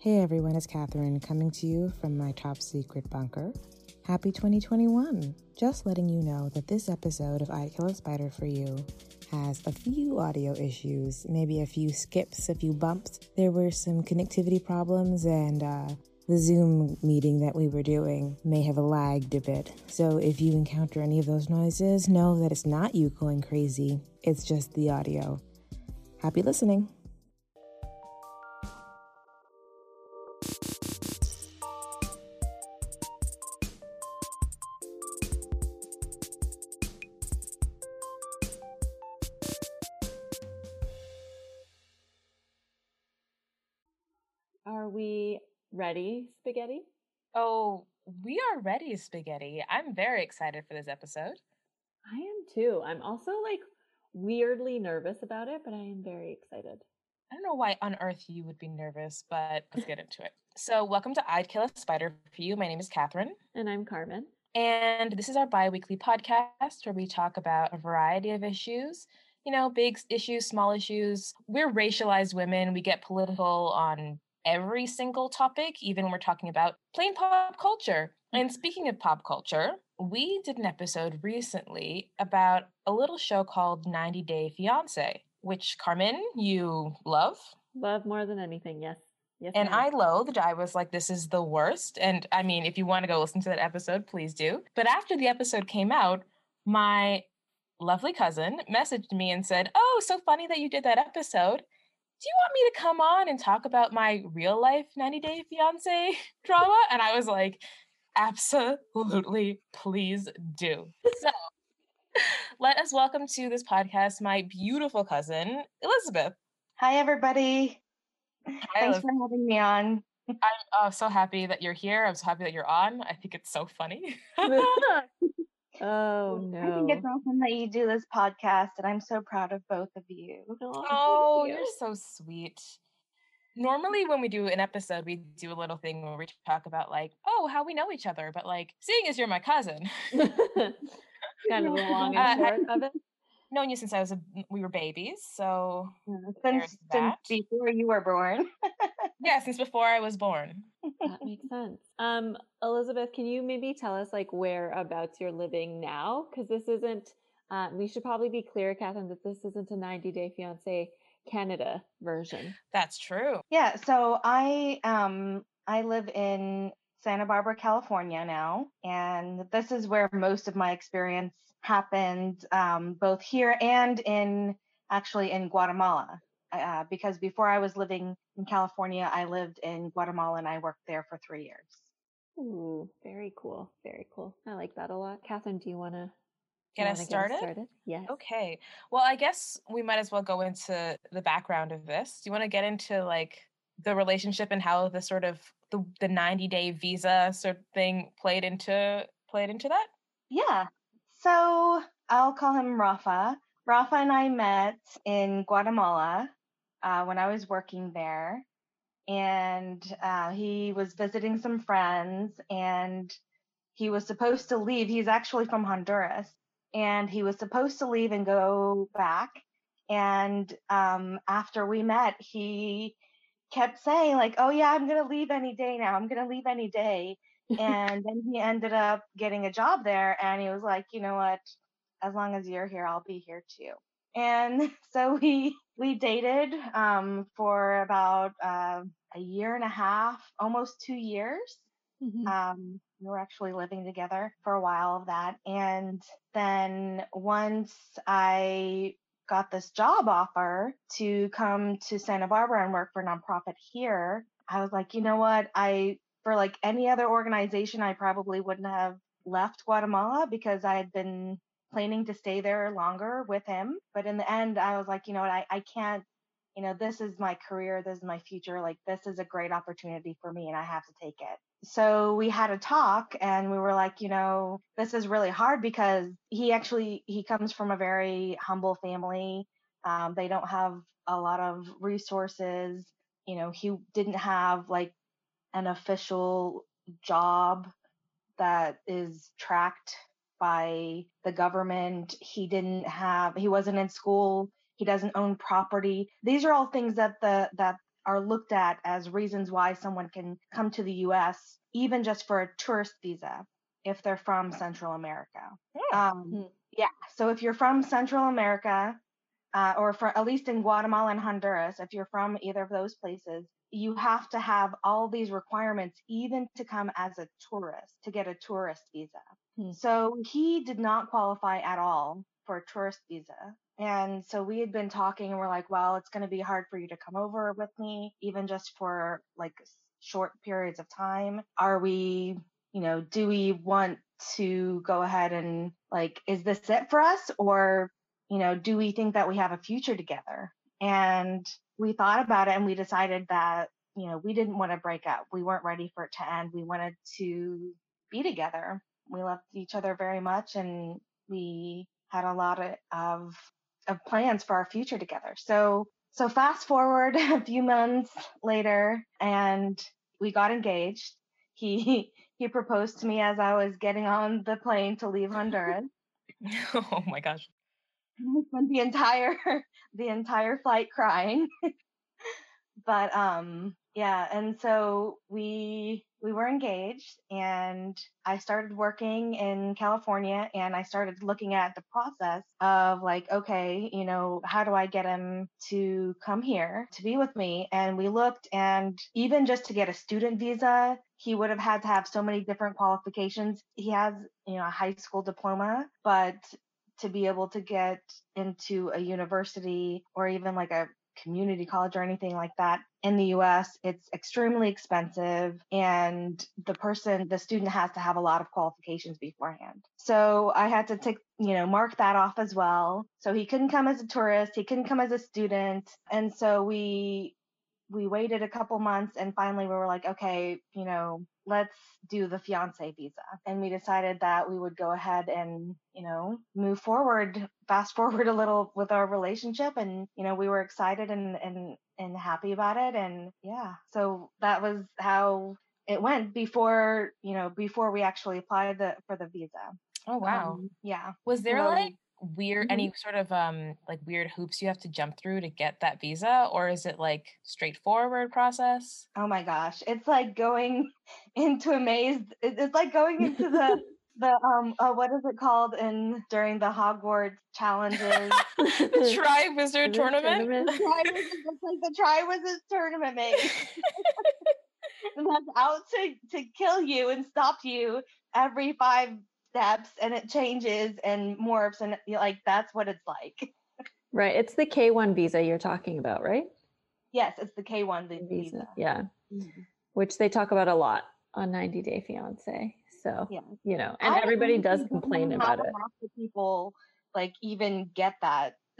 Hey everyone, it's Catherine coming to you from my top secret bunker. Happy 2021! Just letting you know that this episode of I'd Kill a Spider for You has a few audio issues, maybe a few skips, a few bumps. There were some connectivity problems, and uh, the Zoom meeting that we were doing may have lagged a bit. So if you encounter any of those noises, know that it's not you going crazy, it's just the audio. Happy listening! Ready, spaghetti? Oh, we are ready, spaghetti. I'm very excited for this episode. I am too. I'm also like weirdly nervous about it, but I am very excited. I don't know why on earth you would be nervous, but let's get into it. So, welcome to I'd Kill a Spider for You. My name is Catherine. And I'm Carmen. And this is our bi weekly podcast where we talk about a variety of issues. You know, big issues, small issues. We're racialized women. We get political on every single topic, even when we're talking about plain pop culture. Mm-hmm. And speaking of pop culture, we did an episode recently about a little show called 90 Day Fiance, which Carmen, you love. Love more than anything, yes. Yes. And I loathed. I was like, this is the worst. And I mean, if you want to go listen to that episode, please do. But after the episode came out, my lovely cousin messaged me and said, Oh, so funny that you did that episode do you want me to come on and talk about my real life 90 Day Fiance drama? And I was like, absolutely, please do. So let us welcome to this podcast my beautiful cousin, Elizabeth. Hi, everybody. Hi, Thanks Elizabeth. for having me on. I'm uh, so happy that you're here. I'm so happy that you're on. I think it's so funny. Oh no. I think it's awesome that you do this podcast and I'm so proud of both of you. Oh, oh you. you're so sweet. Normally when we do an episode, we do a little thing where we talk about like, oh, how we know each other. But like, seeing as you're my cousin. kind of the long and short of it known you since I was a we were babies, so since, since before you were born. yeah, since before I was born. That makes sense. Um, Elizabeth, can you maybe tell us like whereabouts you're living now? Because this isn't. Uh, we should probably be clear, Catherine, that this isn't a 90 Day Fiance Canada version. That's true. Yeah. So I um I live in Santa Barbara, California now, and this is where most of my experience happened um, both here and in actually in Guatemala. Uh, because before I was living in California, I lived in Guatemala and I worked there for three years. Ooh, very cool. Very cool. I like that a lot. Catherine, do you want to get us started? started? Yes. Okay. Well, I guess we might as well go into the background of this. Do you want to get into like the relationship and how the sort of the, the 90 day visa sort of thing played into played into that? Yeah. So I'll call him Rafa. Rafa and I met in Guatemala uh, when I was working there. And uh, he was visiting some friends and he was supposed to leave. He's actually from Honduras. And he was supposed to leave and go back. And um, after we met, he kept saying, like, oh, yeah, I'm going to leave any day now. I'm going to leave any day and then he ended up getting a job there and he was like you know what? As long as you're here i'll be here too. And so we we dated um, for about uh, a year and a half almost two years. Mm-hmm. um, we were actually living together for a while of that and then once i got this job offer to come to santa barbara and work for a nonprofit here i was like you know what? I for like any other organization, I probably wouldn't have left Guatemala because I had been planning to stay there longer with him. But in the end, I was like, you know what, I, I can't, you know, this is my career, this is my future. Like, this is a great opportunity for me and I have to take it. So we had a talk and we were like, you know, this is really hard because he actually, he comes from a very humble family. Um, they don't have a lot of resources. You know, he didn't have like an official job that is tracked by the government. He didn't have, he wasn't in school. He doesn't own property. These are all things that the, that are looked at as reasons why someone can come to the US, even just for a tourist visa, if they're from Central America. Hmm. Um, Hmm. Yeah, so if you're from Central America, uh, or for at least in Guatemala and Honduras, if you're from either of those places, you have to have all these requirements even to come as a tourist to get a tourist visa. Hmm. So he did not qualify at all for a tourist visa. And so we had been talking and we're like, well, it's going to be hard for you to come over with me, even just for like short periods of time. Are we, you know, do we want to go ahead and like, is this it for us? Or, you know, do we think that we have a future together? And we thought about it and we decided that, you know, we didn't want to break up. We weren't ready for it to end. We wanted to be together. We loved each other very much and we had a lot of, of, of plans for our future together. So, so fast forward a few months later and we got engaged. He, he proposed to me as I was getting on the plane to leave Honduras. oh my gosh. Spent the entire the entire flight crying. but um yeah, and so we we were engaged and I started working in California and I started looking at the process of like okay, you know, how do I get him to come here to be with me? And we looked and even just to get a student visa, he would have had to have so many different qualifications. He has, you know, a high school diploma, but to be able to get into a university or even like a community college or anything like that in the US, it's extremely expensive and the person, the student has to have a lot of qualifications beforehand. So I had to take, you know, mark that off as well. So he couldn't come as a tourist, he couldn't come as a student. And so we we waited a couple months and finally we were like, okay, you know, let's do the fiance visa. And we decided that we would go ahead and, you know, move forward, fast forward a little with our relationship. And, you know, we were excited and, and, and happy about it. And yeah, so that was how it went before, you know, before we actually applied the, for the visa. Oh wow. Um, yeah. Was there like weird Mhm. any sort of um like weird hoops you have to jump through to get that visa or is it like straightforward process? Oh my gosh, it's like going into a maze. It's like going into the the um uh, what is it called in during the Hogwarts challenges? the Triwizard The tournament? tournament? Triwizard, it's like the Triwizard tournament maze. and that's out to to kill you and stop you every five steps, and it changes and morphs, and like that's what it's like. Right. It's the K1 visa you're talking about, right? Yes, it's the K one the Visa. visa. Yeah. Mhm. Which they talk about a lot on 90 Day Fiance. So, Yeah. you know, and I everybody does complain about it. people like even get that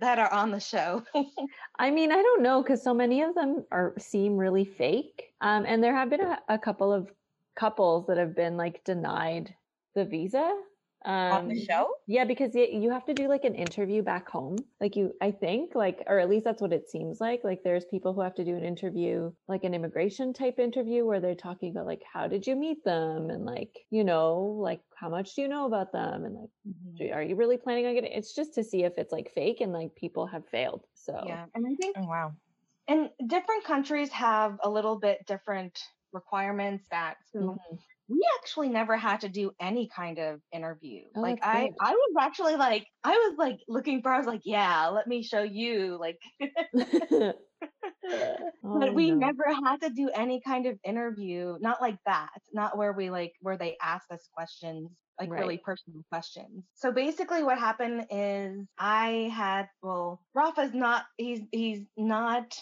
that are on the show. I mean, I don't know because so many of them are seem really fake. Um, and there have been a, a couple of couples that have been like denied the visa. Um, On the show? Yeah, because y- you have to do like an interview back home. Like you, I think, like, or at least that's what it seems like. Like there's people who have to do an interview, like an immigration type interview where they're talking about like, how did you meet them? And like, you know, like how much do you know about them? And like, do- are you really planning on getting, it's just to see if it's like fake and like people have failed. So Yeah, and I think Oh wow. and different countries have a little bit different requirements that Mhm. we actually never had to do any kind of interview. Oh, like I good. I was actually like I was like looking for I was like, yeah, let me show you like Oh, but we no. never had to do any kind of interview not like that not where we like where they asked us questions like really personal questions so basically what happened is i had well rafa's not he's he's not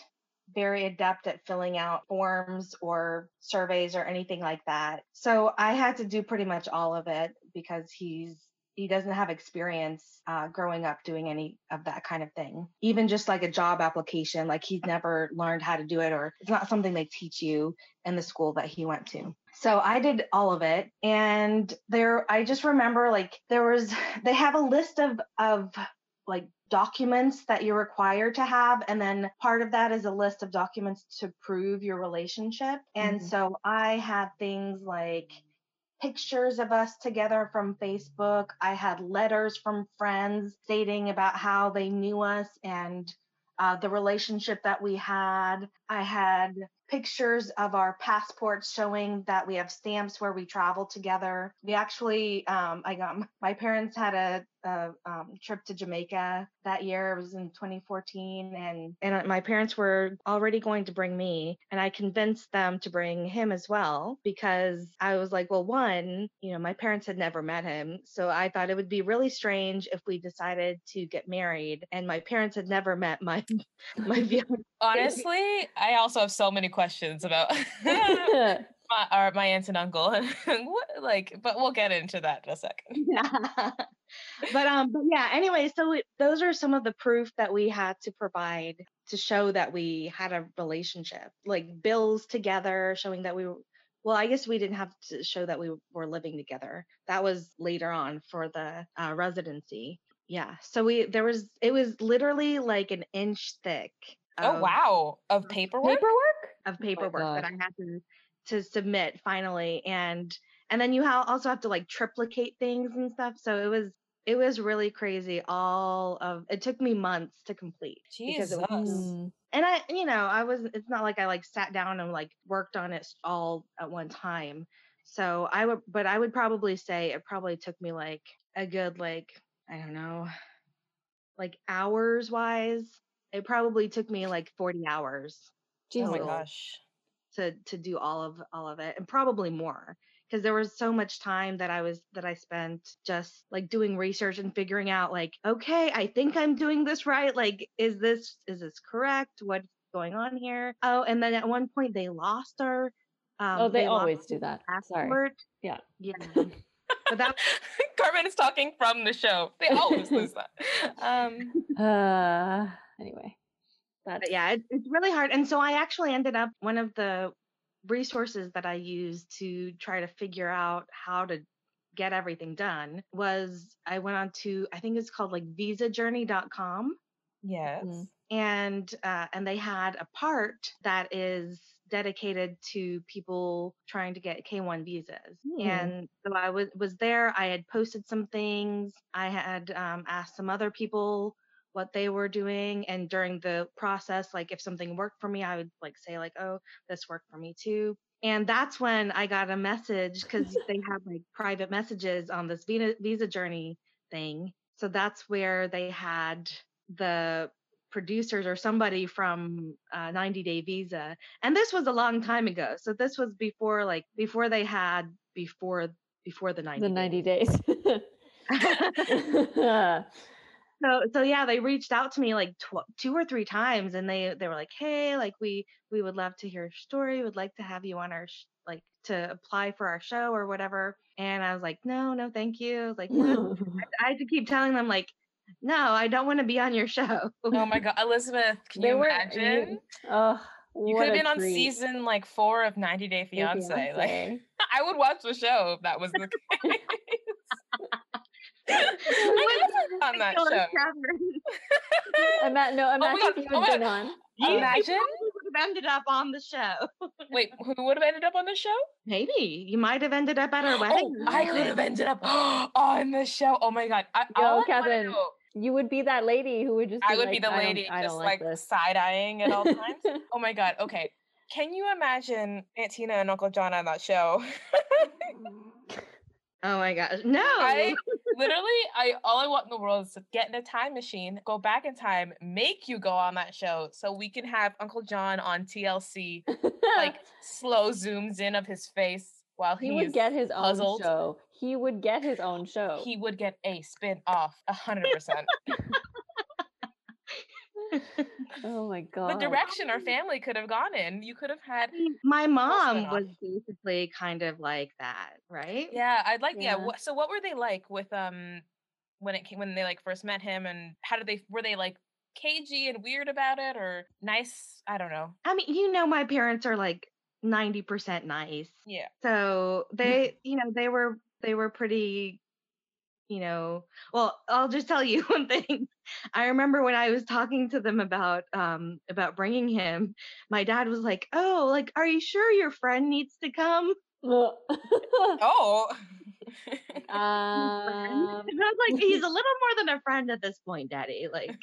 very adept at filling out forms or surveys or anything like that so i had to do pretty much all of it because he's he doesn't have experience uh, growing up doing any of that kind of thing. Even just like a job application, like he's never learned how to do it, or it's not something they teach you in the school that he went to. So I did all of it, and there, I just remember like there was, they have a list of of like documents that you're required to have and then part of that is a list of documents to prove your relationship and Mhm. so i had things like pictures of us together from Facebook. I had letters from friends stating about how they knew us and uh, the relationship that we had. I had pictures of our passports showing that we have stamps where we travel together. We actually, um, I got my parents had a, a um, trip to Jamaica that year. It was in 2014, and and my parents were already going to bring me, and I convinced them to bring him as well because I was like, well, one, you know, my parents had never met him, so I thought it would be really strange if we decided to get married, and my parents had never met my my Honestly, I also have so many questions about my, our, my aunt and uncle. what, like, but we'll get into that in a second. Yeah. but um, but yeah. Anyway, so it, those are some of the proof that we had to provide to show that we had a relationship, like bills together, showing that we were. Well, I guess we didn't have to show that we were living together. That was later on for the uh, residency. Yeah. So we there was it was literally like an inch thick oh wow, of paperwork. Paperwork of oh paperwork oh that I had to to submit finally, and and then you ha- also have to like triplicate things and stuff. So it was it was really crazy. All of it took me months to complete Jesus. because it was. Mm. And I, you know, I was. It's not like I like sat down and like worked on it all at one time. So I would, but I would probably say it probably took me like a good like I don't know, like hours wise it probably took me like 40 hours. Oh my gosh. To to do all of all of it and probably more because there was so much time that I was that I spent just like doing research and figuring out like okay, I think I'm doing this right. Like is this is this correct? What's going on here? Oh, and then at one point they lost our um, Oh, they, they always do that. Passport. Sorry. Yeah. Yeah. but that Carmen is talking from the show. They always lose that. Um uh anyway that's yeah it, it's really hard and so i actually ended up one of the resources that i used to try to figure out how to get everything done was i went on to i think it's called like visajourney.com yes mm-hmm. and uh, and they had a part that is dedicated to people trying to get K1 visas. Mm. And so I was was there. I had posted some things. I had um, asked some other people what they were doing and during the process like if something worked for me i would like say like oh this worked for me too. And that's when i got a message because they have like private messages on this visa, visa journey thing. So that's where they had the producers or somebody from uh, 90 day visa. And this was a long time ago. So this was before like before they had before before the 90 the 90 days, days. so so yeah they reached out to me like tw- two or three times and they they were like hey like we we would love to hear your story would like to have you on our sh- like to apply for our show or whatever and i was like no no thank you like no. I, I had to keep telling them like no i don't want to be on your show oh my god elizabeth can they you were, imagine you, oh you could have been on treat. season like four of 90 Day Fiance. Fiance. Like I would watch the show if that was the case. On that show. Ima- no, imagine oh if oh you had oh been on. You imagine would have ended up on the show. Wait, who would have ended up on the show? Maybe you might have ended up at our oh, wedding. Oh, I could have ended up on the show. Oh my god! I, Yo, Kevin, you would be that lady who would just. I would like, be the lady, just like, like side eyeing at all times. oh my god! Okay, can you imagine Aunt Tina and Uncle John on that show? Mm-hmm. Oh my gosh. No. I literally I all I want in the world is to get in a time machine, go back in time, make you go on that show so we can have Uncle John on TLC like slow zooms in of his face while he would get his puzzled. own show. He would get his own show. He would get a spin off a hundred percent. oh my god. The direction our family could have gone in. You could have had My mom was basically kind of like that, right? Yeah, I'd like yeah. yeah so what were they like with um when it came when they like first met him and how did they were they like cagey and weird about it or nice? I don't know. I mean, you know my parents are like 90% nice. Yeah. So they, you know, they were they were pretty you know, well, I'll just tell you one thing. I remember when I was talking to them about um about bringing him, my dad was like, "Oh, like are you sure your friend needs to come?" oh. um, I was like, he's a little more than a friend at this point, Daddy. Like,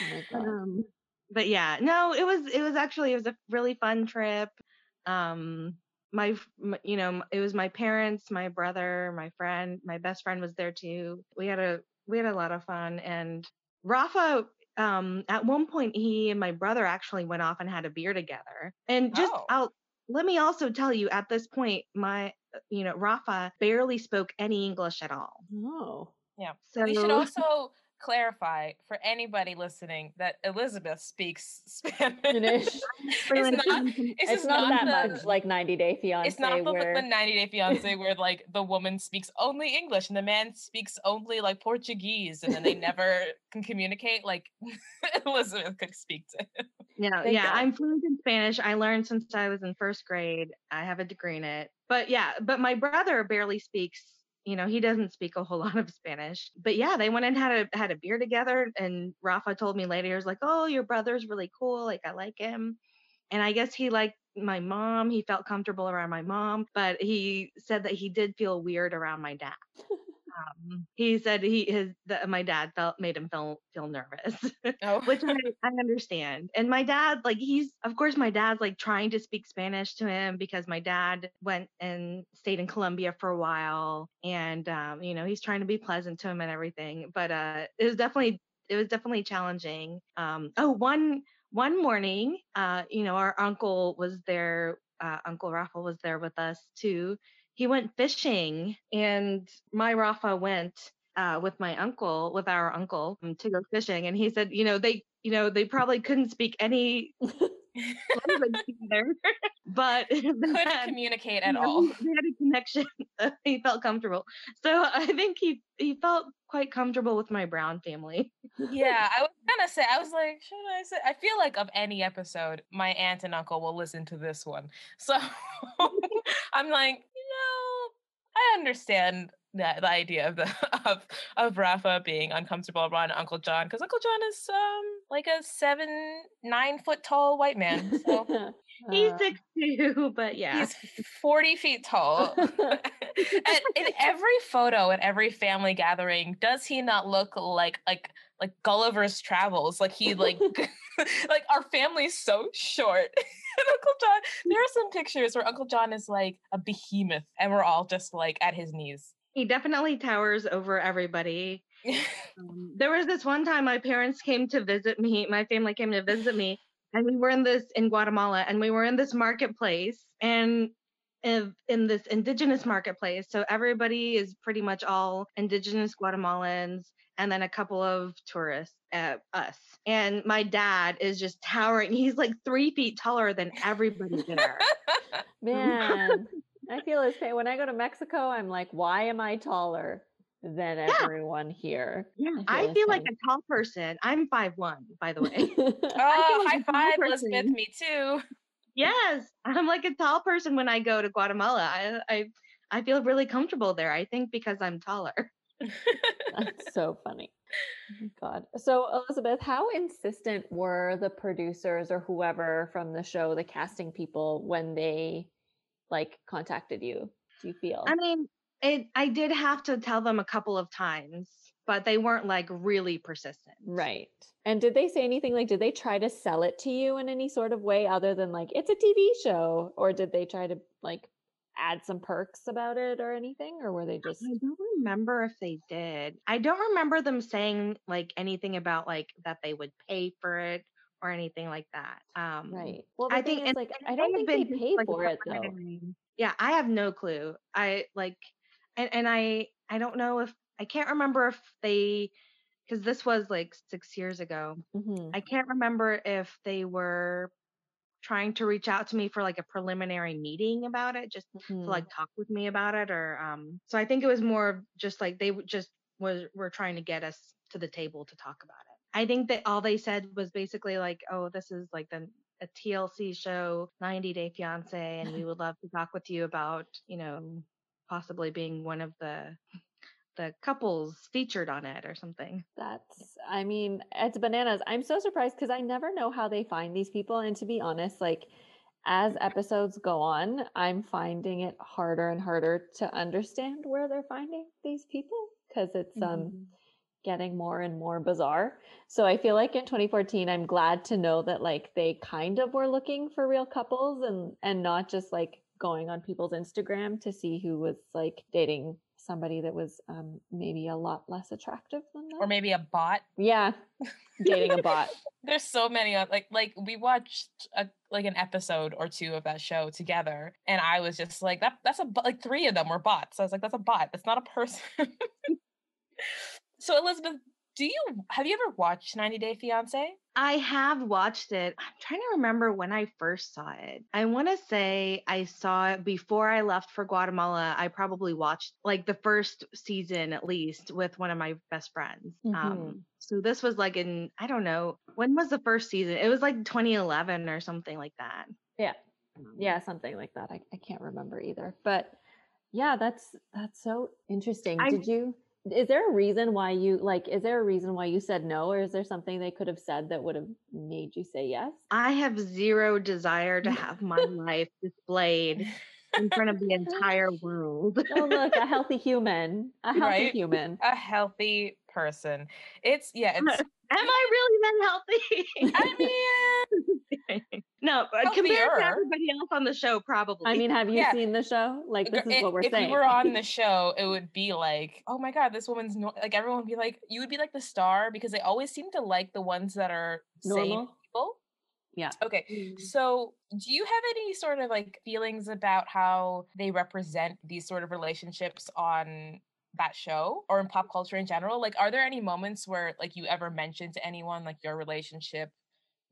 Oh um, but yeah, no, it was it was actually it was a really fun trip. Um, my, f- m- you know, it was my parents, my brother, my friend, my best friend was there too. We had a we had a lot of fun, and Rafa. Um, at one point, he and my brother actually went off and had a beer together. And just Oh. I'll let me also tell you, at this point, my you know Rafa barely spoke any English at all. Oh. Yeah. So We should also clarify for anybody listening that Elizabeth speaks Spanish. Spanish. It's not. in- This It's not, not, that the, much like 90 Day Fiance. It's not the, where... the 90 Day Fiance where like the woman speaks only English and the man speaks only like Portuguese and then they never can communicate. Like Elizabeth could speak to him. Yeah, Thank yeah, God. I'm fluent in Spanish. I learned since I was in first grade. I have a degree in it. But yeah, but my brother barely speaks. You know, he doesn't speak a whole lot of Spanish. But yeah, they went and had a had a beer together. And Rafa told me later, he was like, "Oh, your brother's really cool. Like, I like him." And I guess he liked my mom. He felt comfortable around my mom, but he said that he did feel weird around my dad. Um, he said he his that my dad felt made him feel feel nervous. Oh, which I, I understand. And my dad, like, he's, of course, my dad's like trying to speak Spanish to him because my dad went and stayed in Colombia for a while. And, um, you know, he's trying to be pleasant to him and everything. But uh, it was definitely, it was definitely challenging. Um, oh, one, one morning, uh, you know, our uncle was there. Uh, uncle Rafa was there with us too. He went fishing and my Rafa went uh, with my uncle, with our uncle, um, to go fishing, and he said, you know, they, you know, they probably couldn't speak any language together, but couldn't had, communicate you at know, all. They had a connection. he felt comfortable, so I think he he felt quite comfortable with my Brown family. Yeah, I was gonna say, I was like, should I say? I feel like of any episode, my aunt and uncle will listen to this one. So I'm like, know, I understand that the idea of the of of Rafa being uncomfortable around Uncle John because Uncle John is um like a seven nine foot tall white man, so He's Uh, six two, but yeah, he's forty feet tall. and in every photo at every family gathering, does he not look like like like Gulliver's Travels? Like he like like our family's so short. and Uncle John, there are some pictures where Uncle John is like a behemoth, and we're all just like at his knees. He definitely towers over everybody. Um, there was this one time my parents came to visit me, my family came to visit me, and we were in this in Guatemala, and we were in this marketplace, and in, in this indigenous marketplace. So everybody is pretty much all indigenous Guatemalans, and then a couple of tourists, uh, us. And my dad is just towering. He's like three feet taller than everybody there. Man, I feel his pain. When I go to Mexico, I'm like, why am I taller than everyone here? Yeah, I I feel the feel like a tall person. I'm five one, by the way. oh, like high a tall five, Elizabeth, me too. Yes, I'm like a tall person when I go to Guatemala. I I, I feel really comfortable there. I think because I'm taller. That's so funny. Oh God. So, Elizabeth, how insistent were the producers or whoever from the show, the casting people, when they like contacted you? Do you feel? I mean, it. I did have to tell them a couple of times, but they weren't like really persistent. Right. And did they say anything like, did they try to sell it to you in any sort of way other than like, it's a TV show? Or did they try to like add some perks about it or anything? Or were they just, I don't remember if they did. I don't remember them saying like anything about like that they would pay for it or anything like that. Um, right? Well, I think and- like, I don't think been they pay like, for it though. Yeah, I have no clue. I like, and and I I don't know if I can't remember if they because this was like six years ago. hmm I can't remember if they were trying to reach out to me for like a preliminary meeting about it, just to like talk with me about it, or um. So I think it was more just like they just was were trying to get us to the table to talk about it. I think that all they said was basically like, oh, this is like the a TLC show, 90 Day Fiance, and we would love to talk with you about, you know, possibly being one of the the couples featured on it or something. That's, I mean, it's bananas. I'm so surprised because I never know how they find these people. And to be honest, like as episodes go on, I'm finding it harder and harder to understand where they're finding these people because it's um getting more and more bizarre. So I feel like in 2014, I'm glad to know that like they kind of were looking for real couples and and not just like going on people's Instagram to see who was like dating somebody that was um, maybe a lot less attractive than that. Or maybe a bot. Yeah, dating a bot. There's so many like like we watched a, like an episode or two of that show together, and I was just like that. That's a like three of them were bots. I was like, that's a bot. That's not a person. so Elizabeth, do you have you ever watched 90 Day Fiance? I have watched it. I'm trying to remember when I first saw it. I want to say I saw it before I left for Guatemala. I probably watched like the first season at least with one of my best friends. Mhm. Um, so this was like in I don't know when was the first season. It was like 2011 or something like that. Yeah. Um, Yeah, something like that. I, I can't remember either. But yeah, that's that's so interesting. I- Did you is there a reason why you like is there a reason why you said no or is there something they could have said that would have made you say yes? I have zero desire to have my life displayed in front of the entire world. Oh look, a healthy human. A healthy Right? human. A healthy person. It's yeah, it's Am I really that healthy? I mean no, but compared Healthier. to everybody else on the show, probably. I mean, have you Yeah. seen the show? Like this is i- what we're saying. if saying. you were on the show, it would be like, oh my god, this woman's no-, like everyone would be like, you would be like the star because they always seem to like the ones that are sane Normal? people. yeah. Okay, Mm. so do you have any sort of like feelings about how they represent these sort of relationships on that show or in pop culture in general? Like, are there any moments where like you ever mentioned to anyone like your relationship?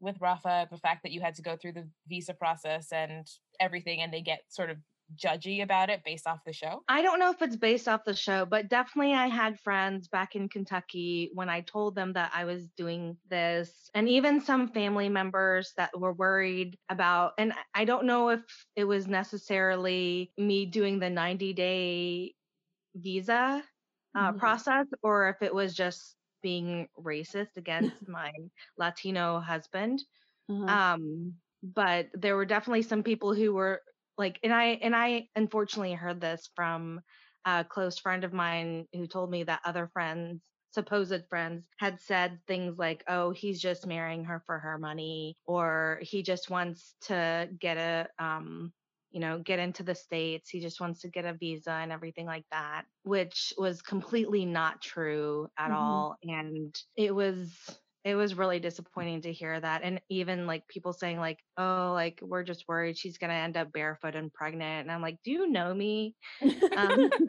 With Rafa, the fact that you had to go through the visa process and everything, and they get sort of judgy about it based off the show. I don't know if it's based off the show, but definitely I had friends back in Kentucky when I told them that I was doing this, and even some family members that were worried about. And I- don't know if it was necessarily me doing the 90 day visa uh, Mhm. process or if it was just being racist against my Latino husband Uh-huh. um but there were definitely some people who were like and i and i unfortunately heard this from a close friend of mine who told me that other friends supposed friends had said things like oh he's just marrying her for her money or he just wants to get a um you know get into the states he just wants to get a visa and everything like that which was completely not true at Mhm. all and it was it was really disappointing to hear that and even like people saying like oh like we're just worried she's going to end up barefoot and pregnant and i'm like do you know me um,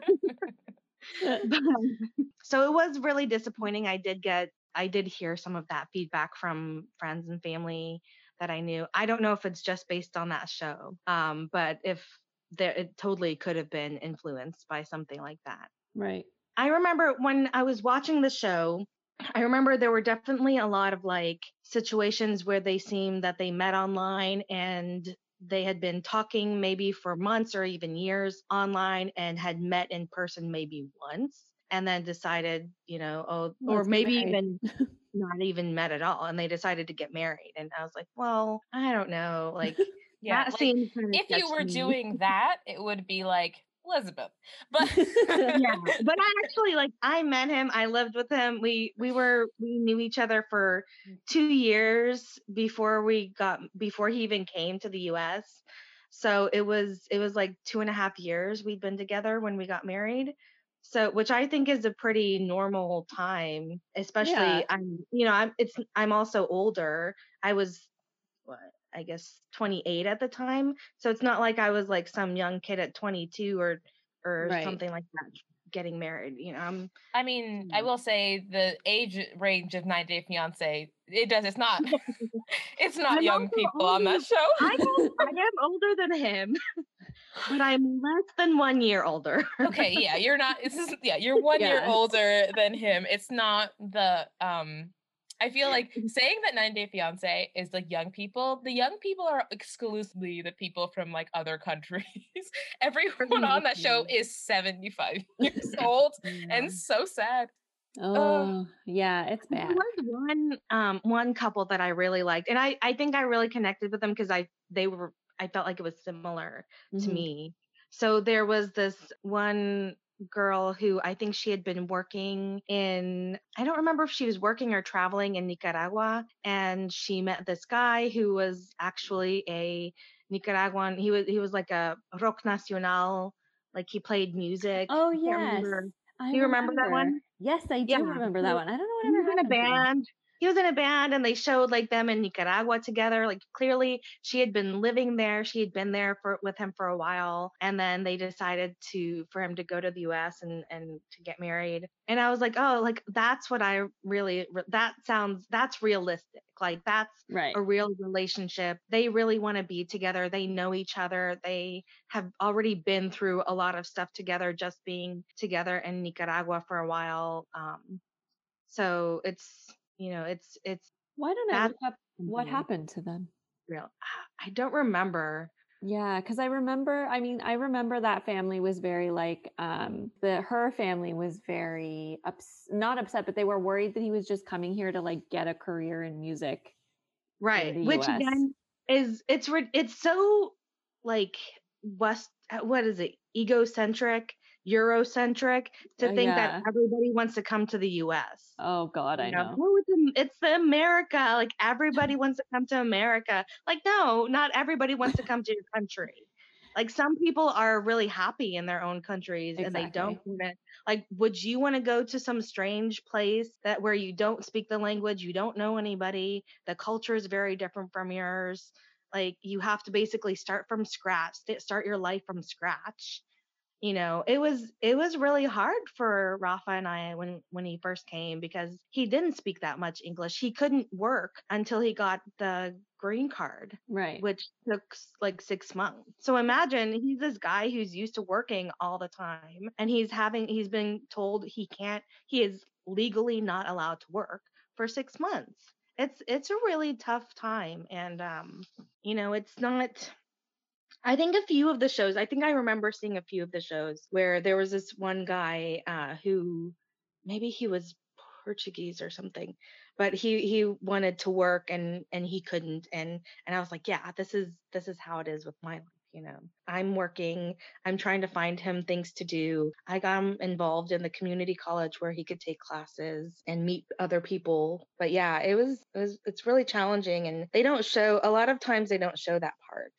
so it was really disappointing i did get i did hear some of that feedback from friends and family that i knew. I don't know if it's just based on that show um but if there it totally could have been influenced by something like that. Right. I remember when I was watching the show, I remember there were definitely a lot of like situations where they seemed that they met online and they had been talking maybe for months or even years online and had met in person maybe once and then decided, you know, oh, or maybe even not even met at all and they decided to get married. And I was like, well, I don't know. Like, yeah, that like, seems kind of if you were doing that, it would be like Elizabeth. But yeah but i actually like i met him i lived with him we we were we knew each other for mm. two years before we got before he even came to the us so it was it was like two and a half years we'd been together when we got married so which i think is a pretty normal time especially Yeah. i'm you know i'm it's i'm also older i was what i guess 28 at the time so it's not like i was like some young kid at 22 or or Right. something like that getting married you know i'm I mean, I Mm. will say the age range of 90 Day Fiance, it does. It's not. it's not I'm young people on that show. I am, I am older than him but i'm less than one year older okay, yeah, you're not. This is yeah, you're one year older than him. It's not the um. I feel like saying that 9 Day Fiance is like young people. The young people are exclusively the people from like other countries. Everyone on that show is 75 years old and so sad. Oh, yeah, it's bad. There was one um one couple that I really liked, and I I think I really connected with them because I they were I felt like it was similar to Mhm. me. So there was this one girl who I think she had been working in, I don't remember if she was working or traveling in Nicaragua. And she met this guy who was actually a Nicaraguan. He was, he was like a rock nacional, like he played music. Oh, I yes. remember. I Do you remember that one? Yes, I do Yeah. remember that one. I don't know He was whatever in a to band. He was in a band and they showed like them in Nicaragua together. Like clearly she had been living there. She had been there for with him for a while. And then they decided to for him to go to the US and and to get married. And I was like, oh, like that's what I really that sounds that's realistic. Like that's Right. a real relationship. They really want to be together. They know each other. They have already been through a lot of stuff together just being together in Nicaragua for a while. Um, so it's, you know, it's, it's Why don't I look up what happened to them? real. I don't remember. Yeah, because I remember, I mean, I remember that family was very like, um, the her family was very ups, not upset, but they were worried that he was just coming here to like get a career in music. Right. the Which US. again is, it's, re- it's so like West, what is it? Egocentric, Eurocentric to Oh, think yeah. that everybody wants to come to the US. Oh God, I you know. "Oh, it's, the America. Like everybody wants to come to America. Like, no, not everybody wants to come to your country. Like some people are really happy in their own countries and they don't want to like would you want to go to some strange place that where you don't speak the language, you don't know anybody, the culture is very different from yours. Like you have to basically start from scratch, st- start your life from scratch you know it was it was really hard for rafa and i when when he first came because he didn't speak that much english. He couldn't work until he got the green card Right. which took like six months. So imagine he's this guy who's used to working all the time and he's having he's been told he can't he is legally not allowed to work for six months. It's it's a really tough time and um you know it's not I think a few of the shows, I think I remember seeing a few of the shows where there was this one guy uh, who maybe he was Portuguese or something, but he he wanted to work and and he couldn't and and I was like, yeah, this is this is how it is with my life, you know. I'm working, I'm trying to find him things to do. I got him involved in the community college where he could take classes and meet other people. But yeah, it was it was it's really challenging and they don't show a lot of times they don't show that part.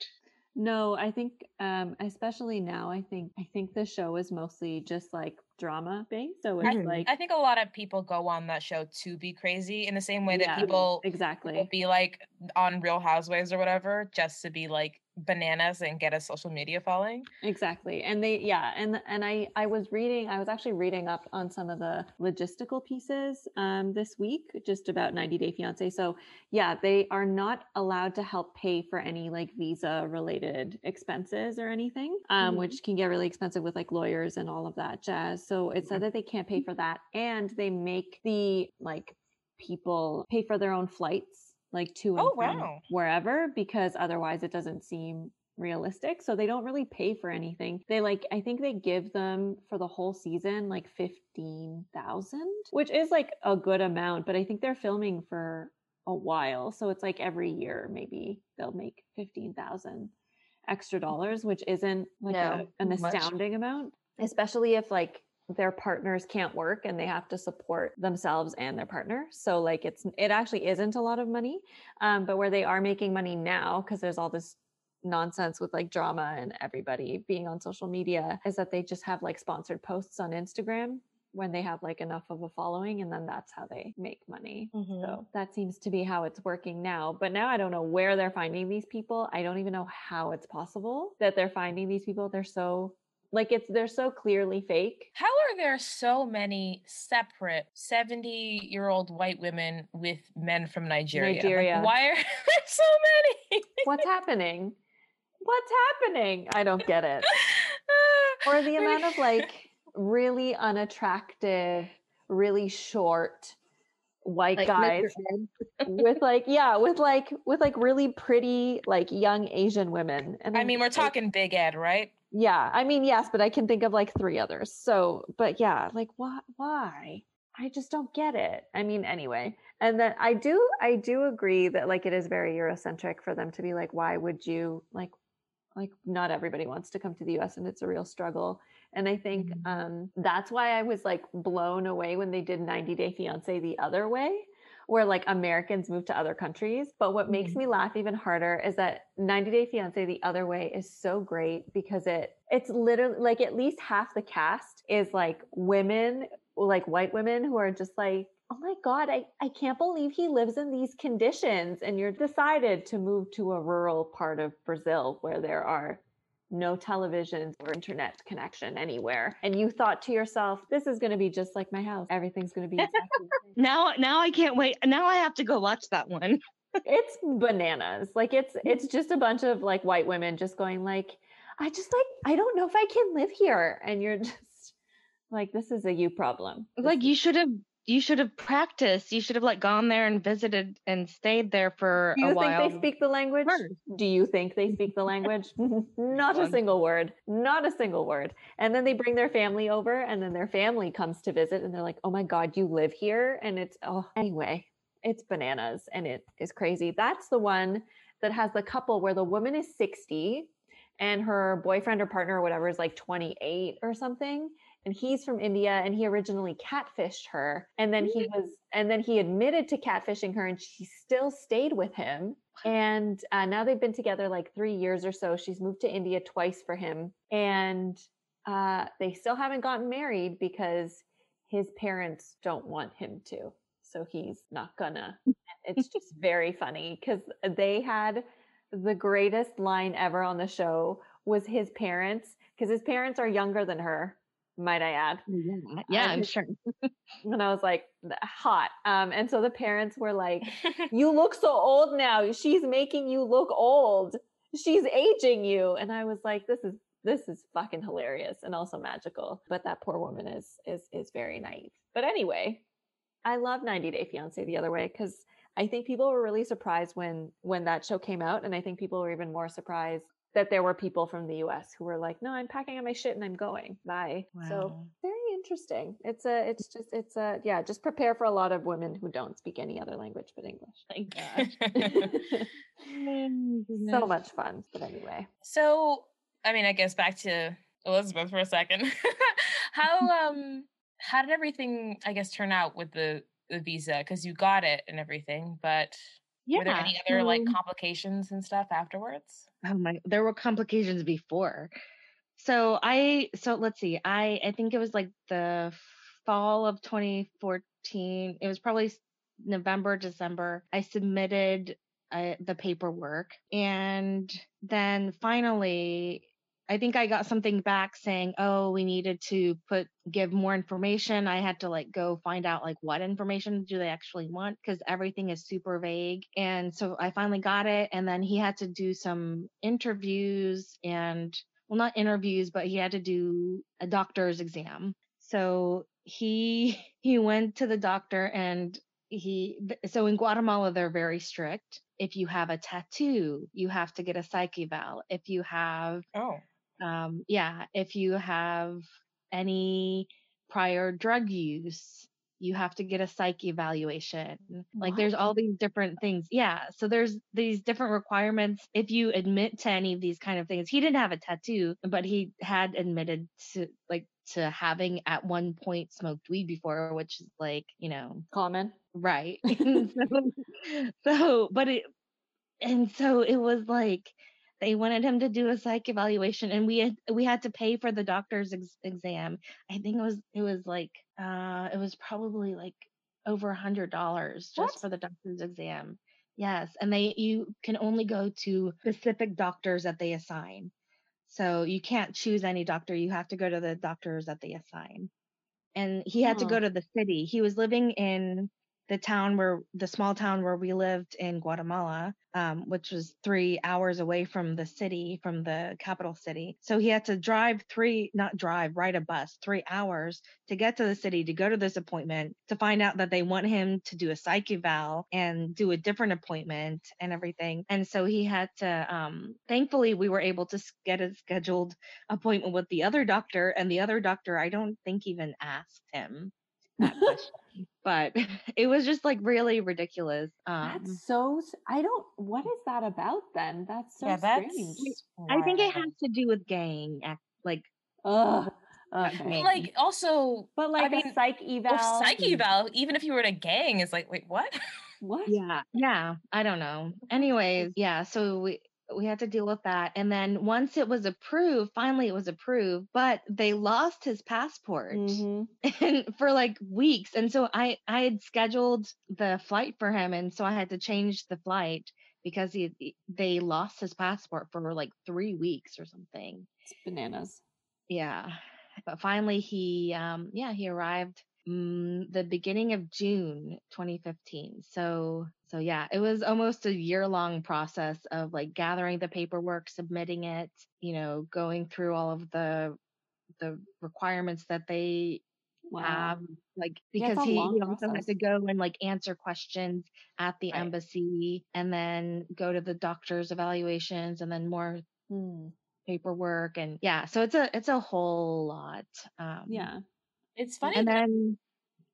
No, I think um especially now I think I think the show is mostly just like drama based. So it's Mhm. like I think a lot of people go on that show to be crazy in the same way that Yeah, people exactly. will be like on Real Housewives or whatever just to be like bananas and get a social media following. Exactly. And they yeah, and and I I was reading I was actually reading up on some of the logistical pieces um this week just about 90 Day Fiancé. So, yeah, they are not allowed to help pay for any like visa related expenses or anything. Um Mhm. which can get really expensive with like lawyers and all of that jazz. So, it said that they can't pay for that and they make the like people pay for their own flights like to and Oh, wow. wherever because otherwise it doesn't seem realistic so they don't really pay for anything they like i think they give them for the whole season like 15,000 which is like a good amount but i think they're filming for a while so it's like every year maybe they'll make 15,000 extra mm. dollars which isn't like No, a, an much. astounding amount especially if like their partners can't work and they have to support themselves and their partner so like it's it actually isn't a lot of money um, but where they are making money now because there's all this nonsense with like drama and everybody being on social media is that they just have like sponsored posts on instagram when they have like enough of a following and then that's how they make money Mhm. so that seems to be how it's working now. But now I don't know where they're finding these people. I don't even know how it's possible that they're finding these people. They're so like it's they're so clearly fake. How are there so many separate 70 year old white women with men from Nigeria? Like, why are there so many? What's happening? What's happening? I don't get it. Or the amount of like really unattractive, really short white Like guys with like yeah, with like with like really pretty like young Asian women. And I mean, we're just like, talking Big Ed, right? Yeah, I mean, yes, but I can think of like three others. So, but yeah, like why? Why? I just don't get it. I mean, anyway, and then I do, I do agree that like it is very Eurocentric for them to be like, why would you like? like not everybody wants to come to the US and it's a real struggle. And I think Mhm. um, that's why I was like blown away when they did 90 Day Fiance the other way, where like Americans move to other countries. But what makes Mhm. me laugh even harder is that 90 Day Fiance the other way is so great because it it's literally like at least half the cast is like women, like white women who are just like oh my god I, I can't believe he lives in these conditions and you're decided to move to a rural part of brazil where there are no televisions or internet connection anywhere and you thought to yourself this is going to be just like my house everything's going to be exactly the same. Now, now I can't wait. Now I have to go watch that one. it's bananas like it's it's just a bunch of like white women just going like i just like i don't know if i can live here and you're just like this is a you problem This Like you should have, you should have practiced. You should have like gone there and visited and stayed there for a while. Do you think they speak the language? first. Do you think they speak the language? Not a single word. Not a single word. And then they bring their family over, and then their family comes to visit, and they're like, oh my God, you live here? And it's, oh, anyway, it's bananas and it is crazy. That's the one that has the couple where the woman is 60 and her boyfriend or partner or whatever is like 28 or something and he's from India and he originally catfished her and then he was and then he admitted to catfishing her and she still stayed with him. And uh, now they've been together like three years or so. She's moved to India twice for him. And uh, they still haven't gotten married because his parents don't want him to. So he's not gonna. It's just very funny because they had the greatest line ever on the show was his parents because his parents are younger than her might i add? Yeah, yeah, I'm sure. and i was like hot um and so the parents were like you look so old now. She's making you look old. She's aging you. And i was like this is this is fucking hilarious and also magical. But that poor woman is is is very naive. But anyway i love 90 day fiance the other way because i think people were really surprised when when that show came out and i think people were even more surprised that there were people from the us who were like no i'm packing up my shit and i'm going. Bye. So very interesting. It's a it's just it's a yeah just prepare for a lot of women who don't speak any other language but english. Thank God. So much fun but anyway. So, I mean, I guess back to Elizabeth for a second. how um how did everything I guess turn out with the the visa? Because you got it and everything, but Yeah. were there any other like complications and stuff afterwards? oh my there were complications before so i so let's see i i think it was like the fall of 2014 it was probably november december i submitted uh, the paperwork and then finally i think i got something back saying oh we needed to put give more information. I had to like go find out like what information do they actually want because everything is super vague and so i finally got it and then he had to do some interviews and well not interviews but he had to do a doctor's exam. So he he went to the doctor and he so in guatemala they're very strict. If you have a tattoo you have to get a psych eval if you have Oh. Um yeah if you have any prior drug use you have to get a psych evaluation. Like there's all these different things. Yeah so there's these different requirements. If you admit to any of these kind of things he didn't have a tattoo but he had admitted to like to having at one point smoked weed before which is like you know common. Right. So, so but it and so it was like they wanted him to do a psych evaluation and we had we had to pay for the doctor's ex- exam. I think it was it was like uh it was probably like over a hundred dollars just What? for the doctor's exam. Yes and they you can only go to specific doctors that they assign. So you can't choose any doctor you have to go to the doctors that they assign. And he had to go to the city. He was living in the town where the small town where we lived in Guatemala, um, which was three hours away from the city, from the capital city. So he had to drive three, not drive, ride a bus three hours to get to the city to go to this appointment to find out that they want him to do a psych eval and do a different appointment and everything. And so he had to, um, thankfully, we were able to get a scheduled appointment with the other doctor, and the other doctor, I don't think even asked him that question. but it was just like really ridiculous. Um, That's so. I don't. What is that about then? That's so yeah, that's. strange. I think it has to do with gang, like Ugh. uh, Okay. Like also, But like mean, a psych eval. oh, psych eval. Even if you were in a gang, is like, wait, what? What? yeah, yeah. I don't know. Anyways, yeah. So we we had to deal with that, and then once it was approved, finally it was approved, but they lost his passport. Mhm. and for like weeks and so i i had scheduled the flight for him and so i had to change the flight because he he- they lost his passport for like three weeks or something It's bananas. yeah but finally he um yeah he arrived mm, the beginning of june 2015 so so yeah it was almost a year long process of like gathering the paperwork submitting it you know going through all of the the requirements that they Wow. have like because a he, he also has to go and like answer questions at the Right. embassy and then go to the doctor's evaluations and then more Hmm. paperwork and yeah so it's a it's a whole lot um Yeah. It's funny. and that- then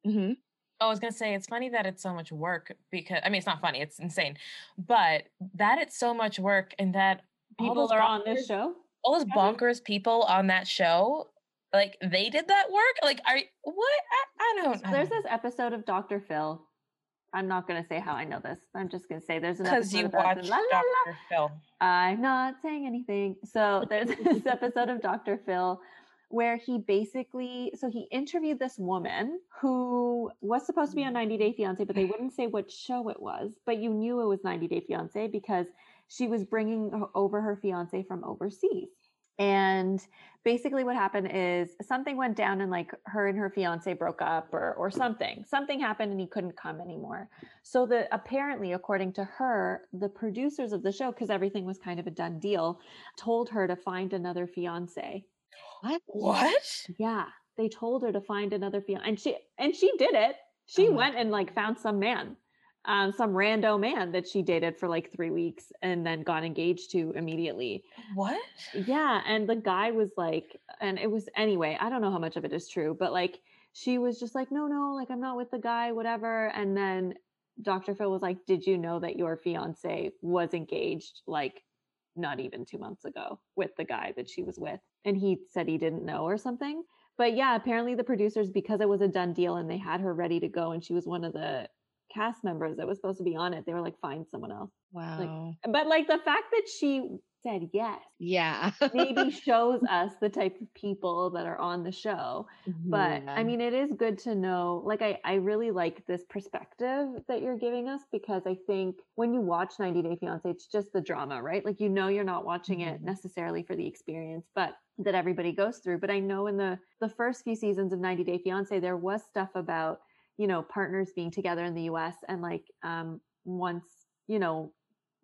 mhm. I was gonna say it's funny that it's so much work because I mean it's not funny, it's insane, but that it's so much work and that People are on this show. All those Mhm. bonkers people on that show, like they did that work. Like, are what? I, I don't. So there's this episode of Dr. Phil. I'm not going to say how I know this. I'm just going to say there's an because episode you the- la, la, la. Dr. Phil. I'm not saying anything. So there's this episode of Dr. Phil where he basically so he interviewed this woman who was supposed to be on mm-hmm. 90 Day Fiance, but they wouldn't say what show it was. But you knew it was 90 Day Fiance because she was bringing over her fiance from overseas. And basically what happened is something went down and like her and her fiance broke up or or something. Something happened and he couldn't come anymore. So the apparently, according to her, the producers of the show, because everything was kind of a done deal, told her to find another fiance. What What? Yeah, they told her to find another fiance, and she and she did it. She Oh went and like found some man, um, some rando man that she dated for like three weeks, and then got engaged to immediately. What? Yeah, and the guy was like, and it was anyway. I don't know how much of it is true, but like she was just like, no, no, like I'm not with the guy, whatever. And then Dr. Phil was like, did you know that your fiance was engaged like not even two months ago with the guy that she was with? And he said he didn't know or something. But yeah, apparently the producers, because it was a done deal and they had her ready to go, and she was one of the cast members that was supposed to be on it, they were like, find someone else. wow Like, But like the fact that she said yes. Yeah. Maybe shows us the type of people that are on the show but i mean it is good to know like I, I really like this perspective that you're giving us because i think when you watch 90 day fiance it's just the drama right? Like you know you're not watching it Mhm. necessarily for the experience but that everybody goes through but i know in the the first few seasons of 90 day fiance there was stuff about you know partners being together in the us and like um once you know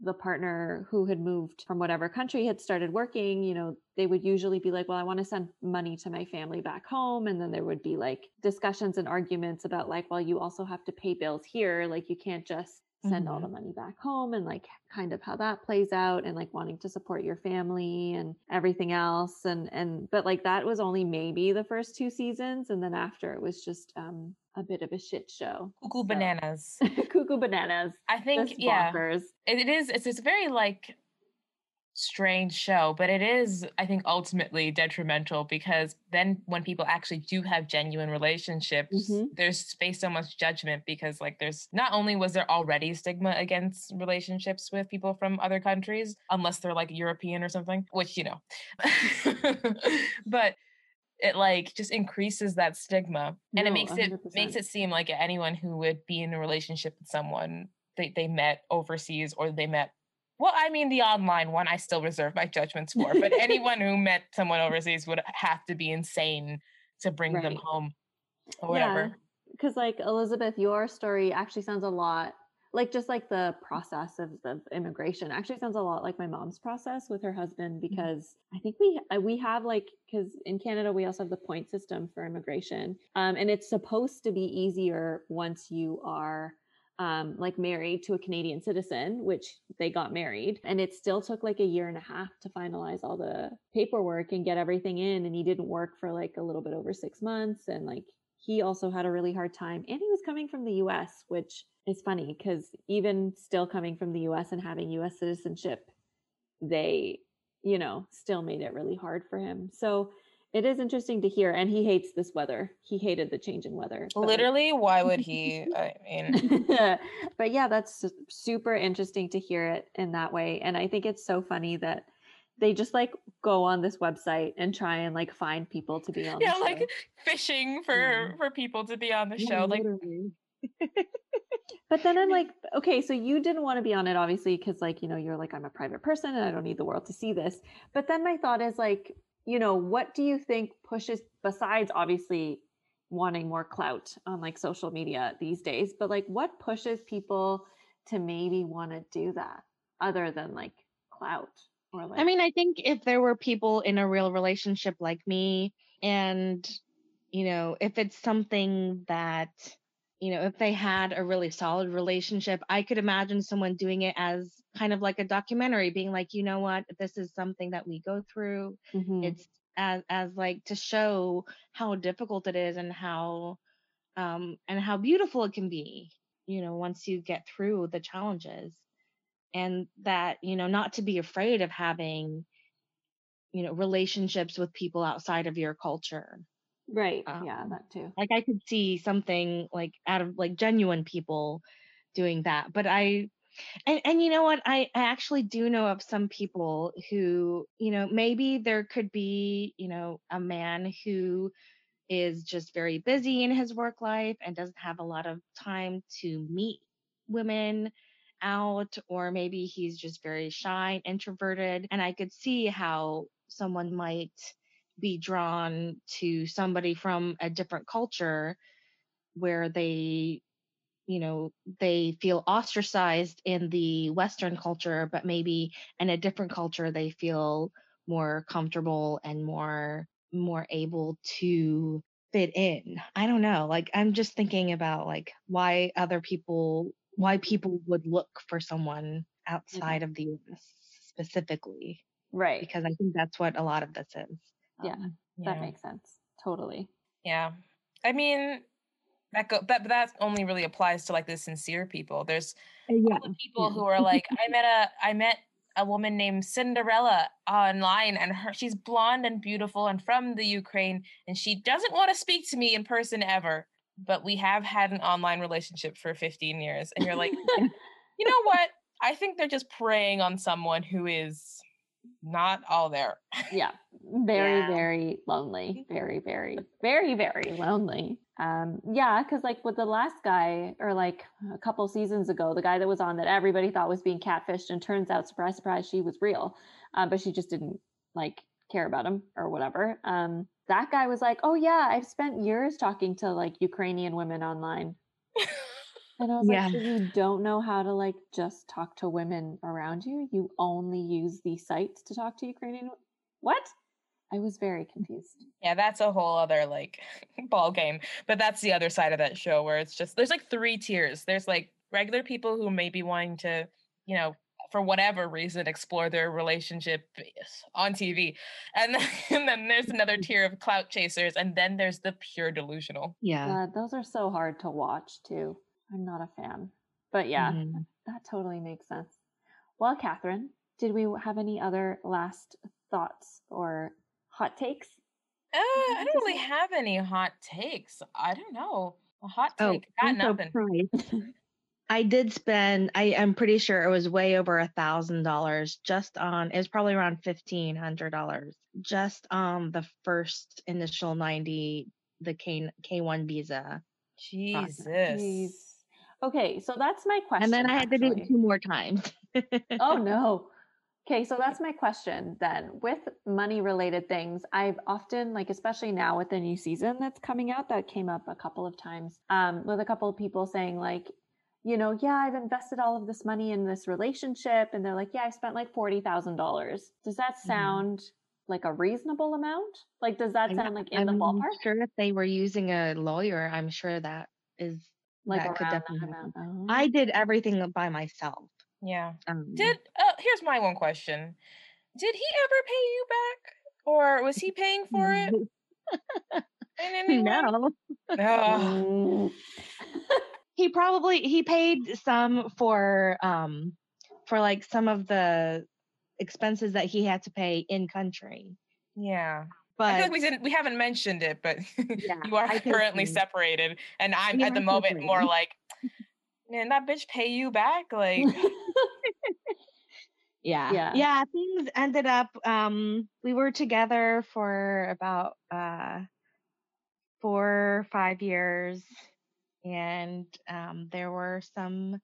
the partner who had moved from whatever country had started working, you know, they would usually be like, well, I want to send money to my family back home. And then there would be like discussions and arguments about like, well, you also have to pay bills here. Like you can't just send all the money back home and like kind of how that plays out and like wanting to support your family and everything else. And, and, but like that was only maybe the first two seasons. And then after it was just, um, a bit of a shit show. Cuckoo So- bananas. Cuckoo bananas. I think, yeah. it is it's, it's very like strange show but it is i think ultimately detrimental because then when people actually do have genuine relationships Mhm. there's based so much judgment because like there's not only was there already stigma against relationships with people from other countries unless they're like european or something which you know but it like just increases that stigma and it No, makes it makes 100%. it seem like anyone who would be in a relationship with someone they, they met overseas or they met well i mean the online one i still reserve my judgments for but anyone who met someone overseas would have to be insane to bring them home or whatever. because like elizabeth your story actually sounds a lot like just like the process of the immigration actually sounds a lot like my mom's process with her husband because i think we we have like because in canada we also have the point system for immigration um, and it's supposed to be easier once you are um, like married to a Canadian citizen, which they got married. And it still took like a year and a half to finalize all the paperwork and get everything in. And he didn't work for like a little bit over six months. And like he also had a really hard time and he was coming from the US, which is funny because even still coming from the US and having US citizenship, they, you know, still made it really hard for him. So it is interesting to hear. And he hates this weather. He hated the change in weather. but, Literally. Why would he? I mean, but yeah, that's super interesting to hear it in that way. And I think it's so funny that they just like go on this website and try and like find people to be on. yeah, like fishing for Yeah. for people to be on the Yeah, show. Like. But then I'm like, okay, so you didn't want to be on it, obviously, because like, you know, you're like, I'm a private person and I don't need the world to see this. But then my thought is like, you know, what do you think pushes, besides obviously wanting more clout on like social media these days, but like what pushes people to maybe want to do that other than like clout or like, I mean, I think if there were people in a real relationship like me, and, you know, if it's something that, you know, if they had a really solid relationship, I could imagine someone doing it as kind of like a documentary, being like, you know what, this is something that we go through. Mhm. It's as as like to show how difficult it is and how um and how beautiful it can be, you know, once you get through the challenges and that you know not to be afraid of having you know relationships with people outside of your culture right. um, yeah, that too. like i could see something like out of like genuine people doing that but i and and you know what I, I actually do know of some people who you know maybe there could be you know a man who is just very busy in his work life and doesn't have a lot of time to meet women out or maybe he's just very shy and introverted and i could see how someone might be drawn to somebody from a different culture where they you know they feel ostracized in the western culture but maybe in a different culture they feel more comfortable and more more able to fit in. I don't know like i'm just thinking about like why other people why people would look for someone mm-hmm. outside of the us specifically Right. because i think that's what a lot of this is Yeah. Um, That yeah. makes sense. Totally. Yeah. I mean, that go that but that only really applies to like the sincere people. There's yeah other people yeah. who are like, I met a I met a woman named Cinderella online and her she's blonde and beautiful and from the Ukraine and she doesn't want to speak to me in person ever. But we have had an online relationship for 15 years. And you're like, you know what? I think they're just preying on someone who is not all there. yeah very Yeah. very lonely very very very very lonely um yeah because like with the last guy or like a couple seasons ago the guy that was on that everybody thought was being catfished and turns out surprise surprise she was real um, but she just didn't like care about him or whatever um that guy was like oh yeah i've spent years talking to like ukrainian women online and I was Yeah. like, so you don't know how to like just talk to women around you? You only use these sites to talk to Ukrainian? What? I was very confused. Yeah, that's a whole other like ball game. But that's the other side of that show where it's just there's like three tiers. There's like regular people who may be wanting to, you know, for whatever reason explore their relationship on TV. And then, and then there's another tier of clout chasers and then there's the pure delusional. yeah Uh, those are so hard to watch too. I'm not a fan. But yeah, Mhm. that totally makes sense. Well, Catherine, did we have any other last thoughts or hot takes? Uh, I don't really say- have any hot takes. I don't know. A hot Oh, take. Got nothing. price. I did spend. I am pretty sure it was way over a thousand dollars just on. It was probably around fifteen hundred dollars just on the first initial ninety, the K K one visa, Jesus. Okay, so that's my question. and then I had to do it two more times. oh no. Okay, so that's my question then. With money related things, I've often like especially now with the new season that's coming out that came up a couple of times um with a couple of people saying like you know, yeah, I've invested all of this money in this relationship and they're like, yeah, I spent like $40,000. Does that Mhm. sound like a reasonable amount? Like does that I'm- sound like in the I'm ballpark? sure if they were using a lawyer, I'm sure that is Like that could around that definitely. amount. happen. I did everything by myself. Yeah. Um, Did uh here's my one question. Did he ever pay you back? Or was he paying for it? no. Oh. he probably he paid some for um for like some of the expenses that he had to pay in country. Yeah. But I feel like we didn't we haven't mentioned it, but Yeah, you are currently see. separated. And I'm We at the are moment more like, man, that bitch pay you back? Like yeah Yeah. yeah things ended up um we were together for about uh four five years and um there were some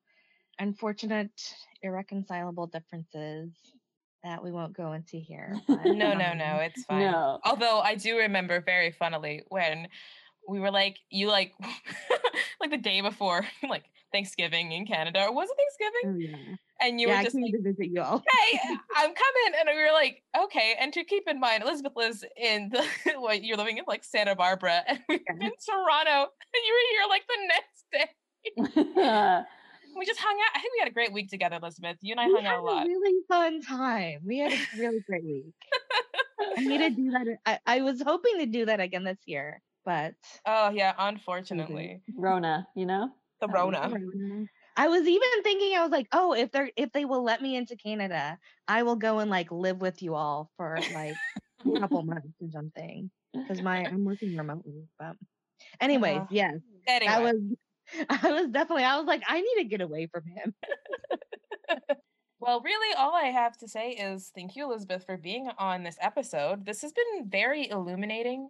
unfortunate irreconcilable differences that we won't go into here but, no, no, um, no, it's fine. No. Although I do remember very funnily when we were like, you like, like the day before, like Thanksgiving in Canada, or was it Thanksgiving? oh, yeah And you yeah were i just came like, to visit you all hey, I'm coming. And we were like, okay. And to keep in mind, Elizabeth lives in the, what you're living in like Santa Barbara, and we were Yeah. in Toronto, and you were here like the next day. We just hung out. I think we had a great week together, Elizabeth. You and I we hung out a lot. a really fun time we had a really great week i need to do that I, I was hoping to do that again this year but Oh yeah, unfortunately, Rona, you know? the Rona. Corona. I was even thinking, I was like, oh, if they're if they will let me into Canada, I will go and like live with you all for like a couple months or something. Because my I'm working remotely. But anyways, Uh-huh. yes. Anyway, I was I was definitely I was like, I need to get away from him. well, really, all I have to say is thank you, Elizabeth, for being on this episode. This has been very illuminating,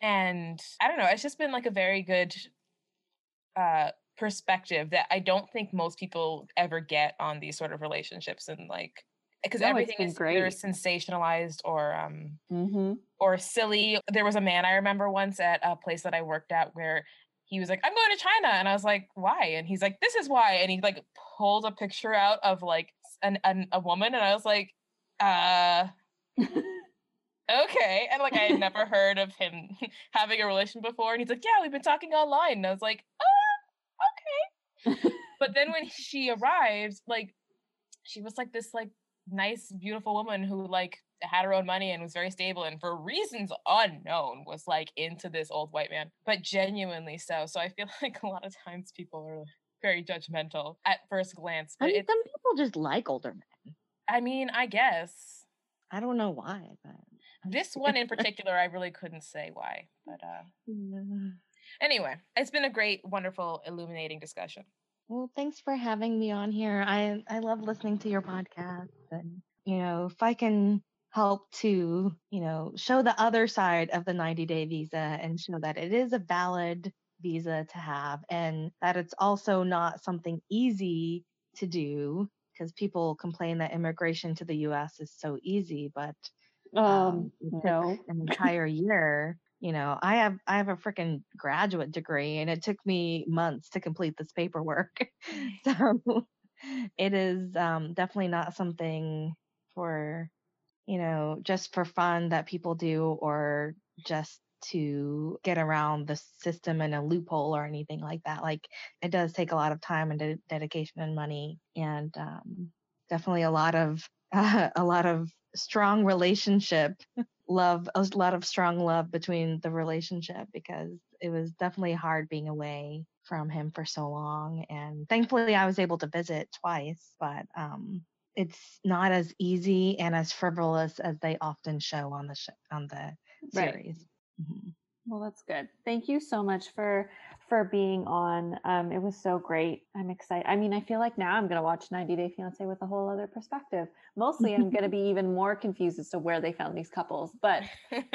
and I don't know, it's just been like a very good uh perspective that I don't think most people ever get on these sort of relationships and like because No, everything is either sensationalized or um Mm-hmm. or silly. There was a man I remember once at a place that I worked at where he was like, I'm going to China. And I was like, why? And he's like, this is why. And he like pulled a picture out of like an, an a woman. And I was like, uh, okay. And like, I had never heard of him having a relation before. And he's like, yeah, we've been talking online. And I was like, oh, okay. But then when she arrived, like, she was like this like nice, beautiful woman who like had her own money and was very stable and for reasons unknown was like into this old white man, but genuinely so. So I feel like a lot of times people are very judgmental at first glance. I But mean, some people just like older men. I mean, I guess I don't know why, but this one in particular, I really couldn't say why. But uh, anyway, it's been a great, wonderful, illuminating discussion. Well, thanks for having me on here. I I love listening to your podcast and you know, if I can help to, you know, show the other side of the 90-day visa and show that it is a valid visa to have and that it's also not something easy to do because people complain that immigration to the US is so easy, but Um, took no. an entire year. You know, I have I have a freaking graduate degree and it took me months to complete this paperwork. so it is um, definitely not something for, you know, just for fun that people do or just to get around the system in a loophole or anything like that. Like it does take a lot of time and de- dedication and money and um, definitely a lot of uh, a lot of strong relationship love a lot of strong love between the relationship because it was definitely hard being away from him for so long and thankfully I was able to visit twice but um it's not as easy and as frivolous as they often show on the sh- on the Right. series Mhm. Well, that's good. Thank you so much for for being on. Um, it was so great. I'm excited. I mean, I feel like now I'm going to watch 90 Day Fiance with a whole other perspective. Mostly, I'm going to be even more confused as to where they found these couples, but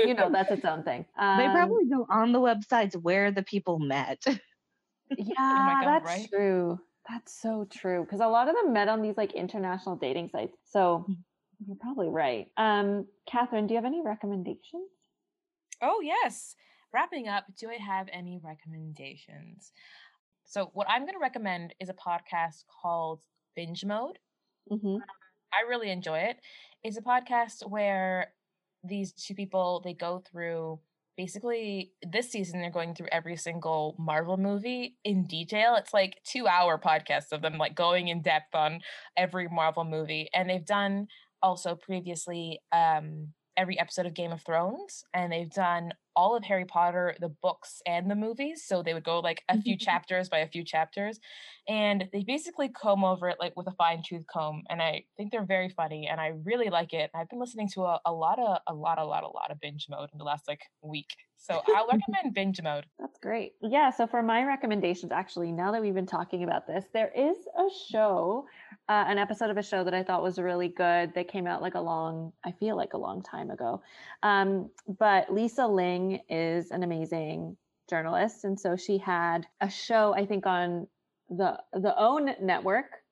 you know, that's its own thing. Um, they probably go on the websites where the people met yeah, God, that's right? true. That's so true. Because a lot of them met on these like international dating sites. So Mm. you're probably right. Um, Catherine, do you have any recommendations? Oh, yes. Wrapping up, do I have any recommendations? So, what I'm going to recommend is a podcast called Binge Mode. Mm-hmm. I really enjoy it. It's a podcast where these two people they go through basically this season they're going through every single Marvel movie in detail. It's like 2-hour podcasts of them like going in depth on every Marvel movie and they've done also previously um every episode of Game of Thrones, and they've done all of Harry Potter, the books and the movies. So they would go like a few chapters by a few chapters, and they basically comb over it like with a fine tooth comb. And I think they're very funny, and I really like it. I've been listening to a, a lot of a lot, a lot, a lot of binge mode in the last like week. So I'll recommend binge mode. That's great. Yeah. So for my recommendations, actually, now that we've been talking about this, there is a show, uh, an episode of a show that I thought was really good. That came out like a long, I feel like a long time ago. Um, but Lisa Ling is an amazing journalist, and so she had a show, I think, on the the OWN network,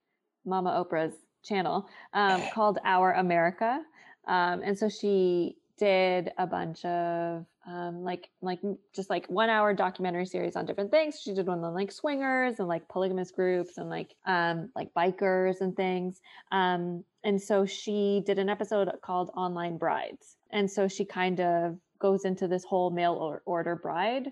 Mama Oprah's channel, um, called Our America. Um, and so she did a bunch of um, like like just like one hour documentary series on different things. She did one on like swingers and like polygamous groups and like um, like bikers and things. Um, and so she did an episode called Online Brides, and so she kind of goes into this whole mail order bride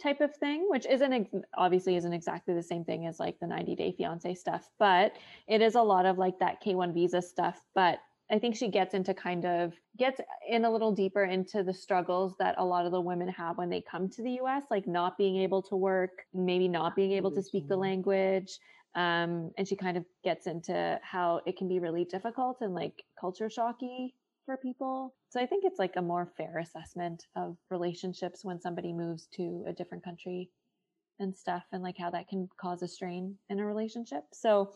type of thing, which isn't obviously isn't exactly the same thing as like the 90 day fiance stuff, but it is a lot of like that K1 visa stuff, but I think she gets into kind of gets in a little deeper into the struggles that a lot of the women have when they come to the US, like not being able to work, maybe not being able to speak the language. Um, and she kind of gets into how it can be really difficult and like culture shocky for people. So I think it's like a more fair assessment of relationships when somebody moves to a different country and stuff and like how that can cause a strain in a relationship. So,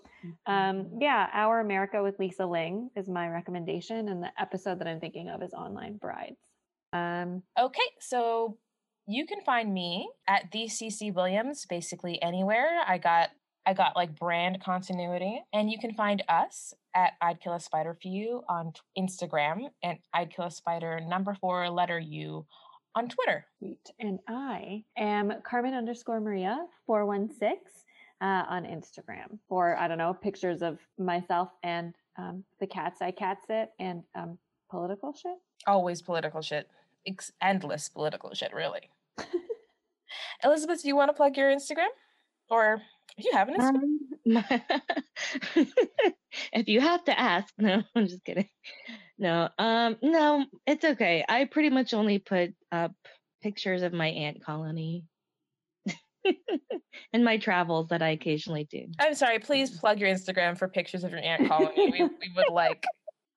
um, mm-hmm. yeah, Our America with Lisa Ling is my recommendation. And the episode that I'm thinking of is Online Brides. Um, okay, so you can find me at the CC Williams basically anywhere. I got I got like brand continuity, and you can find us at I'd Kill a Spider for You on Instagram and I'd Kill a Spider number four letter U on Twitter. And I am Carmen underscore Maria 416 uh, on Instagram for, I don't know, pictures of myself and um, the cats I cats it and um, political shit. Always political shit. It's endless political shit, really. Elizabeth, do you want to plug your Instagram? Or do you have an Instagram? Um, my, if you have to ask, no, I'm just kidding. No, um, no, it's okay. I pretty much only put up pictures of my ant colony and my travels that I occasionally do. I'm sorry. Please plug your Instagram for pictures of your ant colony. we, we would like.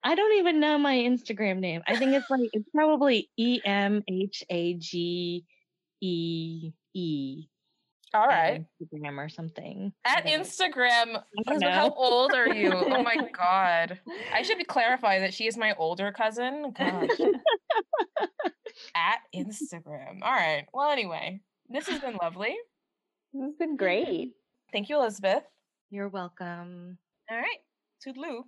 I don't even know my Instagram name. I think it's like it's probably E M H A G E E all right. Instagram or something. At Instagram. How old are you? oh my god. I should clarify that she is my older cousin. Gosh. At Instagram. All right. Well, anyway, this has been lovely. This has been great. Thank you, Elizabeth. You're welcome. All right. Toodaloo.